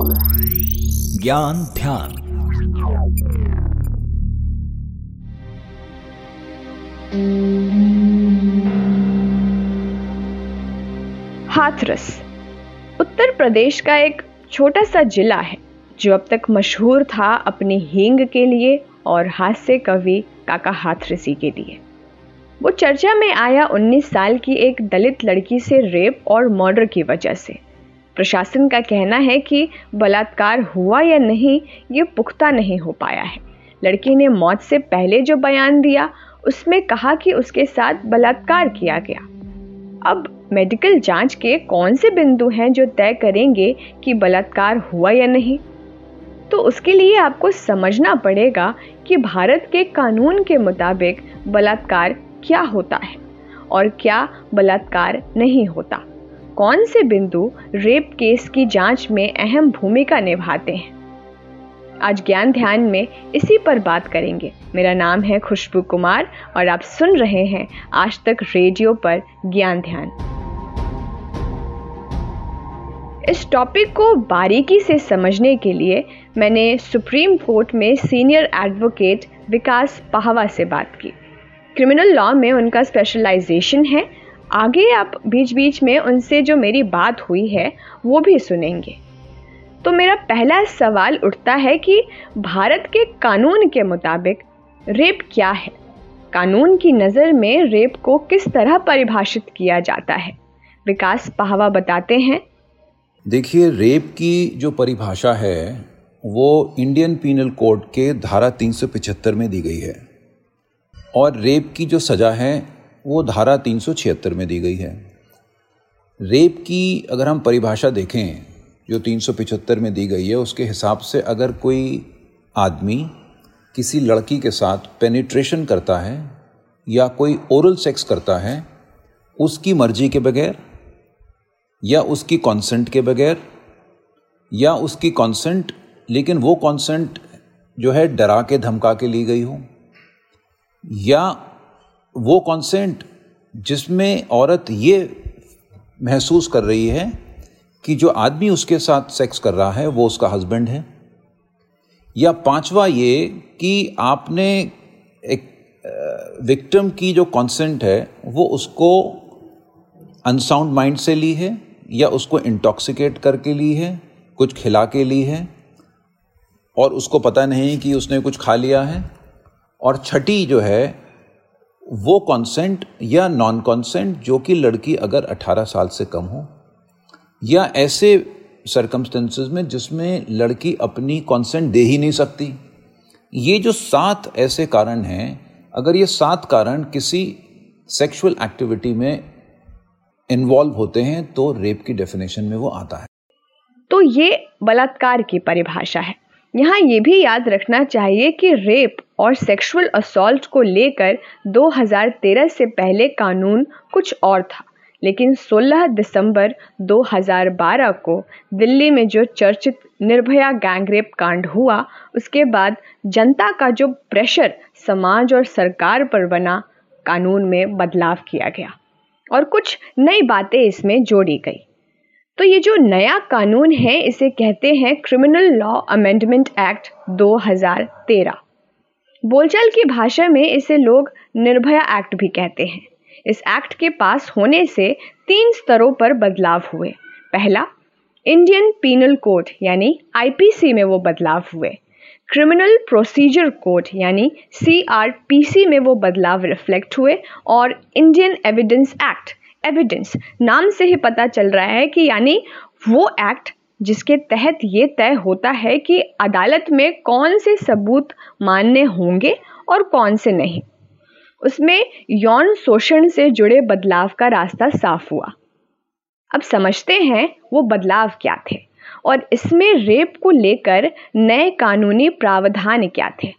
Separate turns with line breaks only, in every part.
ज्ञान ध्यान।
हाथरस, उत्तर प्रदेश का एक छोटा सा जिला है, जो अब तक मशहूर था अपनी हींग के लिए और हास्य कवि काका हाथरसी के लिए। वो चर्चा में आया 19 साल की एक दलित लड़की से रेप और मर्डर की वजह से। प्रशासन का कहना है कि बलात्कार हुआ या नहीं, ये पुख्ता नहीं हो पाया है। लड़की ने मौत से पहले जो बयान दिया, उसमें कहा कि उसके साथ बलात्कार किया गया। अब मेडिकल जाँच के कौन से बिंदु हैं जो तय करेंगे कि बलात्कार हुआ या नहीं? तो उसके लिए आपको समझना पड़ेगा कि भारत के कानून के मुताबिक बलात्कार क्या होता है और क्या बलात्कार नहीं होता। कौन से बिंदु रेप केस की जाँच में अहम भूमिका निभाते हैं? आज ज्ञान ध्यान में इसी पर बात करेंगे। मेरा नाम है खुशबू कुमार और आप सुन रहे हैं आज तक रेडियो पर ज्ञान ध्यान। इस टॉपिक को बारीकी से समझने के लिए मैंने सुप्रीम कोर्ट में सीनियर एडवोकेट विकास पाहवा से बात की। क्रिमिनल लॉ में उनका स्पेशलाइजेशन है आगे आप बीच बीच में उनसे जो मेरी बात हुई है, वो भी सुनेंगे। तो मेरा पहला सवाल उठता है कि भारत के कानून के मुताबिक रेप क्या है? कानून की नज़र में रेप को किस तरह परिभाषित किया जाता है? विकास पहावा बताते हैं।
देखिए, रेप की जो परिभाषा है, वो इंडियन पीनल कोड के धारा 375 में दी गई है। और रेप की जो सज़ा है वो धारा 376 में दी गई है। रेप की अगर हम परिभाषा देखें, जो 375 में दी गई है, उसके हिसाब से अगर कोई आदमी किसी लड़की के साथ पेनिट्रेशन करता है या कोई ओरल सेक्स करता है, उसकी मर्ज़ी के बगैर या उसकी कॉन्सेंट के बगैर या उसकी कॉन्सेंट लेकिन वो कॉन्सेंट जो है डरा के धमका के ली गई हो, या वो कॉन्सेंट जिसमें औरत ये महसूस कर रही है कि जो आदमी उसके साथ सेक्स कर रहा है, वो उसका हस्बैंड है। या पांचवा ये कि आपने एक विक्टिम की जो कॉन्सेंट है, वो उसको अनसाउंड माइंड से ली है, या उसको इंटॉक्सिकेट करके ली है, कुछ खिला के ली है, और उसको पता नहीं कि उसने कुछ खा लिया है। और छठी जो है वो कॉन्सेंट या नॉन कॉन्सेंट जो कि लड़की अगर 18 साल से कम हो, या ऐसे सरकमस्टेंसेस में जिसमें लड़की अपनी कॉन्सेंट दे ही नहीं सकती। ये जो सात ऐसे कारण हैं, अगर ये सात कारण किसी सेक्सुअल एक्टिविटी में इन्वॉल्व होते हैं तो रेप की डेफिनेशन में वो आता है।
तो ये बलात्कार की परिभाषा है। यहाँ ये भी याद रखना चाहिए कि रेप और सेक्सुअल असॉल्ट को लेकर 2013 से पहले कानून कुछ और था। लेकिन 16 दिसंबर 2012 को दिल्ली में जो चर्चित निर्भया गैंगरेप कांड हुआ, उसके बाद जनता का जो प्रेशर समाज और सरकार पर बना, कानून में बदलाव किया गया। और कुछ नई बातें इसमें जोड़ी गई। तो ये जो नया कानून है, इसे कहते हैं क्रिमिनल लॉ अमेंडमेंट एक्ट 2013 बोलचाल की भाषा में इसे लोग निर्भया एक्ट भी कहते हैं। इस एक्ट के पास होने से तीन स्तरों पर बदलाव हुए। पहला इंडियन पीनल कोड यानी आईपीसी में वो बदलाव हुए। क्रिमिनल प्रोसीजर कोड यानी सीआरपीसी में वो बदलाव रिफ्लेक्ट हुए और इंडियन एविडेंस एक्ट एविडेंस नाम से ही पता चल रहा है कि यानी वो एक्ट जिसके तहत ये तय होता है कि अदालत में कौन से सबूत मान्य होंगे और कौन से नहीं। उसमें यौन शोषण से जुड़े बदलाव का रास्ता साफ़ हुआ। अब समझते हैं वो बदलाव क्या थे और इसमें रेप को लेकर नए कानूनी प्रावधान क्या थे।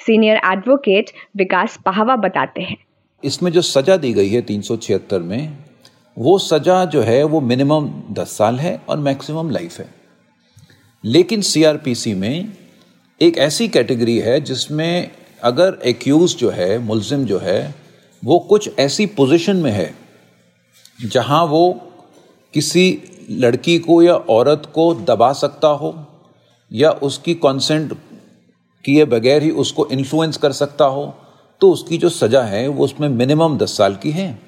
सीनियर एडवोकेट विकास पाहवा बताते हैं।
इसमें जो सजा दी गई है तीन सौ छिहत्तर में वो सजा जो है, वो मिनिमम दस साल है और मैक्सिमम लाइफ है। लेकिन सीआरपीसी में एक ऐसी कैटेगरी है जिसमें अगर एक्यूज जो है, मुलजिम जो है, वो कुछ ऐसी पोजीशन में है, जहाँ वो किसी लड़की को या औरत को दबा सकता हो या उसकी कंसेंट किए बगैर ही उसको इन्फ्लुएंस कर सकता हो तो उसकी जो सज़ा है, वो उसमें मिनिमम दस साल की है।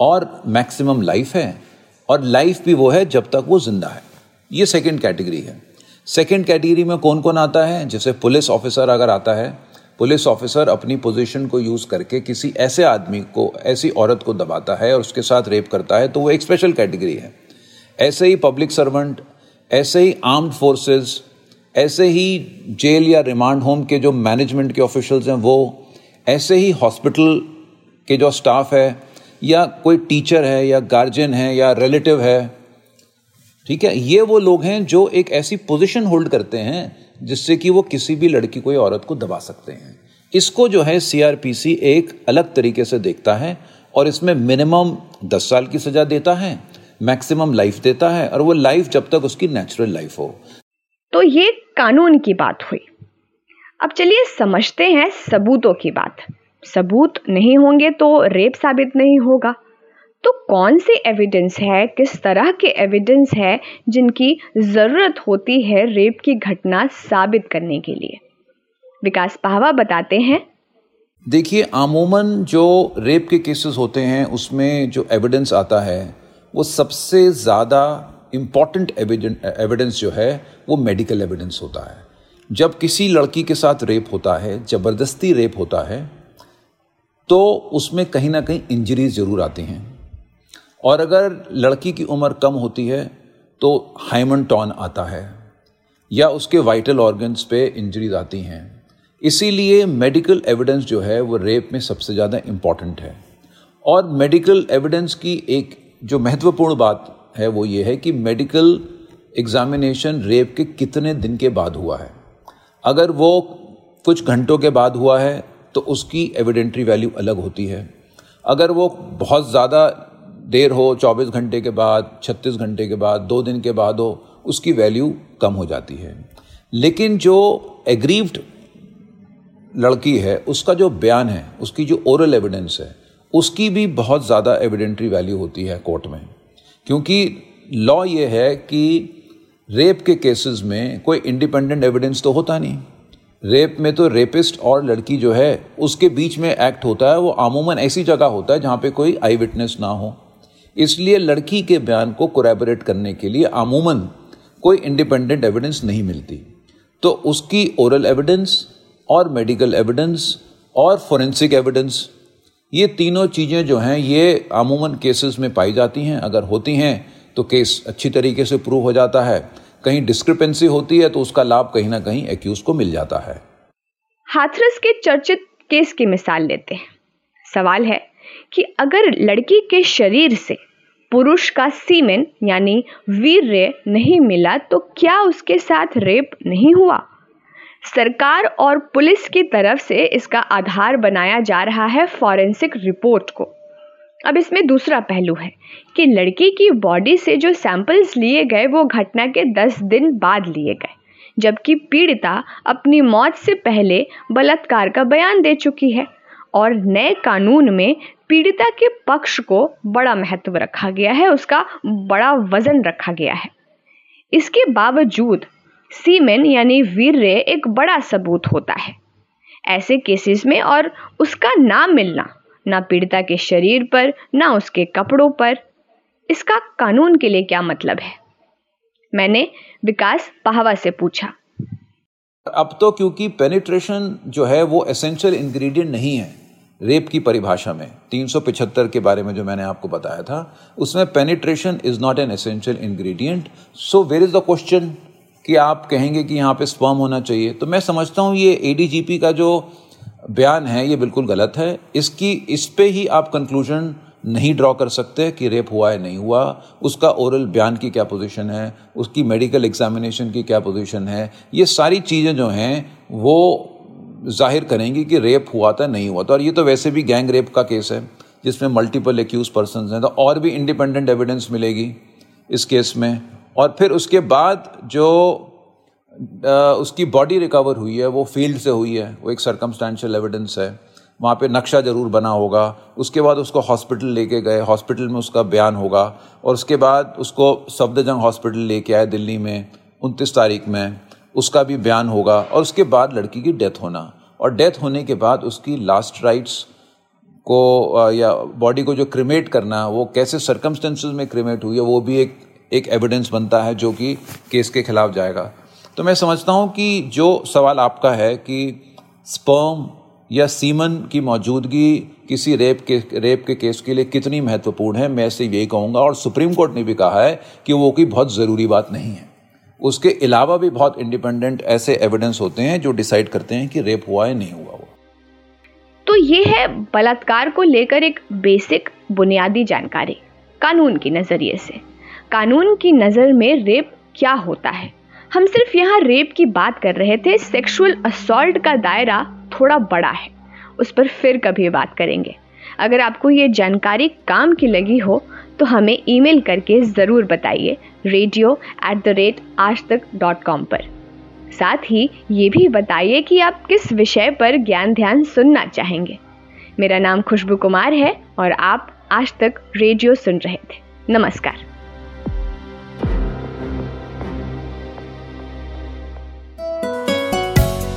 और मैक्सिमम लाइफ है, और लाइफ भी वो है जब तक वो ज़िंदा है। ये सेकेंड कैटेगरी है। सेकेंड कैटेगरी में कौन कौन आता है? जैसे पुलिस ऑफिसर अगर आता है पुलिस ऑफिसर अपनी पोजीशन को यूज़ करके किसी ऐसे आदमी को, ऐसी औरत को दबाता है और उसके साथ रेप करता है तो वो एक स्पेशल कैटेगरी है। ऐसे ही पब्लिक सर्वेंट ऐसे ही आर्म्ड फोर्सेस ऐसे ही जेल या रिमांड होम के जो मैनेजमेंट के ऑफिशल्स हैं वो, ऐसे ही हॉस्पिटल के जो स्टाफ है या कोई टीचर है, या गार्जियन है, या रिलेटिव है, ठीक है, ये वो लोग हैं जो एक ऐसी पोजीशन होल्ड करते हैं जिससे कि वो किसी भी लड़की को या औरत को दबा सकते हैं। इसको जो है सीआरपीसी एक अलग तरीके से देखता है और इसमें मिनिमम दस साल की सजा देता है मैक्सिमम लाइफ देता है और वो लाइफ जब तक उसकी नेचुरल लाइफ हो।
तो ये कानून की बात हुई। अब चलिए समझते हैं सबूतों की बात। सबूत नहीं होंगे तो रेप साबित नहीं होगा। तो कौन से एविडेंस है, किस तरह के एविडेंस है, जिनकी ज़रूरत होती है रेप की घटना साबित करने के लिए? विकास पाहवा बताते हैं।
देखिए, आमूमन जो रेप के केसेस होते हैं, उसमें जो एविडेंस आता है, वो सबसे ज़्यादा इंपॉर्टेंट एविडेंस जो है, वो मेडिकल एविडेंस होता है। जब किसी लड़की के साथ रेप होता है, ज़बरदस्ती रेप होता है तो उसमें कहीं ना कहीं इंजरीज ज़रूर आती हैं। और अगर लड़की की उम्र कम होती है तो हाइमन टॉन आता है, या उसके वाइटल ऑर्गन्स पे इंजरीज आती हैं। इसीलिए मेडिकल एविडेंस जो है, वो रेप में सबसे ज़्यादा इंपॉर्टेंट है। और मेडिकल एविडेंस की एक जो महत्वपूर्ण बात है, वो ये है कि मेडिकल एग्जामिनेशन रेप के कितने दिन के बाद हुआ है। अगर वो कुछ घंटों के बाद हुआ है तो उसकी एविडेंट्री वैल्यू अलग होती है। अगर वो बहुत ज़्यादा देर हो 24 घंटे के बाद 36 घंटे के बाद, दो दिन के बाद हो, उसकी वैल्यू कम हो जाती है। लेकिन जो एग्रीव्ड लड़की है, उसका जो बयान है, उसकी जो ओरल एविडेंस है, उसकी भी बहुत ज़्यादा एविडेंट्री वैल्यू होती है कोर्ट में। क्योंकि लॉ ये है कि रेप के केसेस में कोई इंडिपेंडेंट एविडेंस तो होता नहीं। रेप में तो रेपिस्ट और लड़की जो है, उसके बीच में एक्ट होता है, वो आमूमन ऐसी जगह होता है जहाँ पे कोई आई विटनेस ना हो। इसलिए लड़की के बयान को कोरेबोरेट करने के लिए आमूमन कोई इंडिपेंडेंट एविडेंस नहीं मिलती। तो उसकी ओरल एविडेंस और मेडिकल एविडेंस और फोरेंसिक एविडेंस ये तीनों चीज़ें जो हैं, ये आमूमन केसेस में पाई जाती हैं। अगर होती हैं तो केस अच्छी तरीके से प्रूव हो जाता है। कहीं डिस्क्रिपेंसी होती है तो उसका लाभ कहीं ना कहीं एक्यूज को मिल जाता है।
हाथरस के चर्चित केस की मिसाल लेते हैं। सवाल है कि अगर लड़की के शरीर से पुरुष का सीमेन यानी वीर्य नहीं मिला तो क्या उसके साथ रेप नहीं हुआ? सरकार और पुलिस की तरफ़ से इसका आधार बनाया जा रहा है फॉरेंसिक रिपोर्ट को। अब इसमें दूसरा पहलू है कि लड़की की बॉडी से जो सैंपल्स लिए गए, वो घटना के दस दिन बाद लिए गए, जबकि पीड़िता अपनी मौत से पहले बलात्कार का बयान दे चुकी है और नए कानून में पीड़िता के पक्ष को बड़ा महत्व रखा गया है, उसका बड़ा वज़न रखा गया है। इसके बावजूद सीमेन यानी वीर्य एक बड़ा सबूत होता है। ऐसे केसेस में और उसका ना मिलना ना पीड़िता के शरीर पर, ना उसके कपड़ों पर। इसका कानून के लिए क्या मतलब है? मैंने विकास पाहवा से पूछा।
अब तो क्योंकि पेनिट्रेशन जो है वो एसेंशियल इंग्रेडिएंट नहीं है रेप की परिभाषा में 375 के बारे में जो मैंने आपको बताया था, उसमें penetration is not an essential ingredient so where is the question कि आप कहेंगे कि यहाँ पे स्पर्म होना चाहिए? तो मैं समझता हूँ ये एडीजीपी का जो बयान है, ये बिल्कुल गलत है। इसकी, इस पे ही आप कंक्लूजन नहीं ड्रॉ कर सकते कि रेप हुआ है नहीं हुआ। उसका ओरल बयान की क्या पोजीशन है? उसकी मेडिकल एग्जामिनेशन की क्या पोजीशन है? ये सारी चीज़ें जो हैं, वो ज़ाहिर करेंगी कि रेप हुआ था, नहीं हुआ था। और ये तो वैसे भी गैंग रेप का केस है, जिसमें मल्टीपल एक्यूज पर्सन हैं। तो और भी इंडिपेंडेंट एविडेंस मिलेगी इस केस में। और फिर उसके बाद जो उसकी बॉडी रिकवर हुई है, वो फ़ील्ड से हुई है, वो एक सरकमस्टांशियल एविडेंस है। वहाँ पे नक्शा ज़रूर बना होगा। उसके बाद उसको हॉस्पिटल लेके गए हॉस्पिटल में उसका बयान होगा और उसके बाद उसको सफदरजंग हॉस्पिटल लेके आए दिल्ली में, उनतीस तारीख में। उसका भी बयान होगा और उसके बाद लड़की की डेथ होना। और डेथ होने के बाद उसकी लास्ट राइट्स को या बॉडी को जो क्रिमेट करना, वो कैसे सर्कमस्टेंसेस में क्रिमेट हुई है, वो भी एक एक एविडेंस बनता है जो कि केस के खिलाफ जाएगा। तो मैं समझता हूँ कि जो सवाल आपका है कि स्पर्म या सीमन की मौजूदगी किसी रेप के रेप के केस के लिए कितनी महत्वपूर्ण है, मैं इसे यही कहूँगा और सुप्रीम कोर्ट ने भी कहा है कि वो कोई बहुत ज़रूरी बात नहीं है। उसके अलावा भी बहुत इंडिपेंडेंट ऐसे एविडेंस होते हैं जो डिसाइड करते हैं कि रेप हुआ है, नहीं हुआ वो।
तो ये है बलात्कार को लेकर एक बेसिक बुनियादी जानकारी, कानून की नज़रिए से। कानून की नज़र में रेप क्या होता है? हम सिर्फ़ यहाँ रेप की बात कर रहे थे सेक्सुअल असॉल्ट का दायरा थोड़ा बड़ा है। उस पर फिर कभी बात करेंगे। अगर आपको ये जानकारी काम की लगी हो तो हमें ईमेल करके ज़रूर बताइए रेडियो एट द रेट आज तक डॉट कॉम पर। साथ ही ये भी बताइए कि आप किस विषय पर ज्ञान ध्यान सुनना चाहेंगे। मेरा नाम खुशबू कुमार है और आप आज तक रेडियो सुन रहे थे। नमस्कार।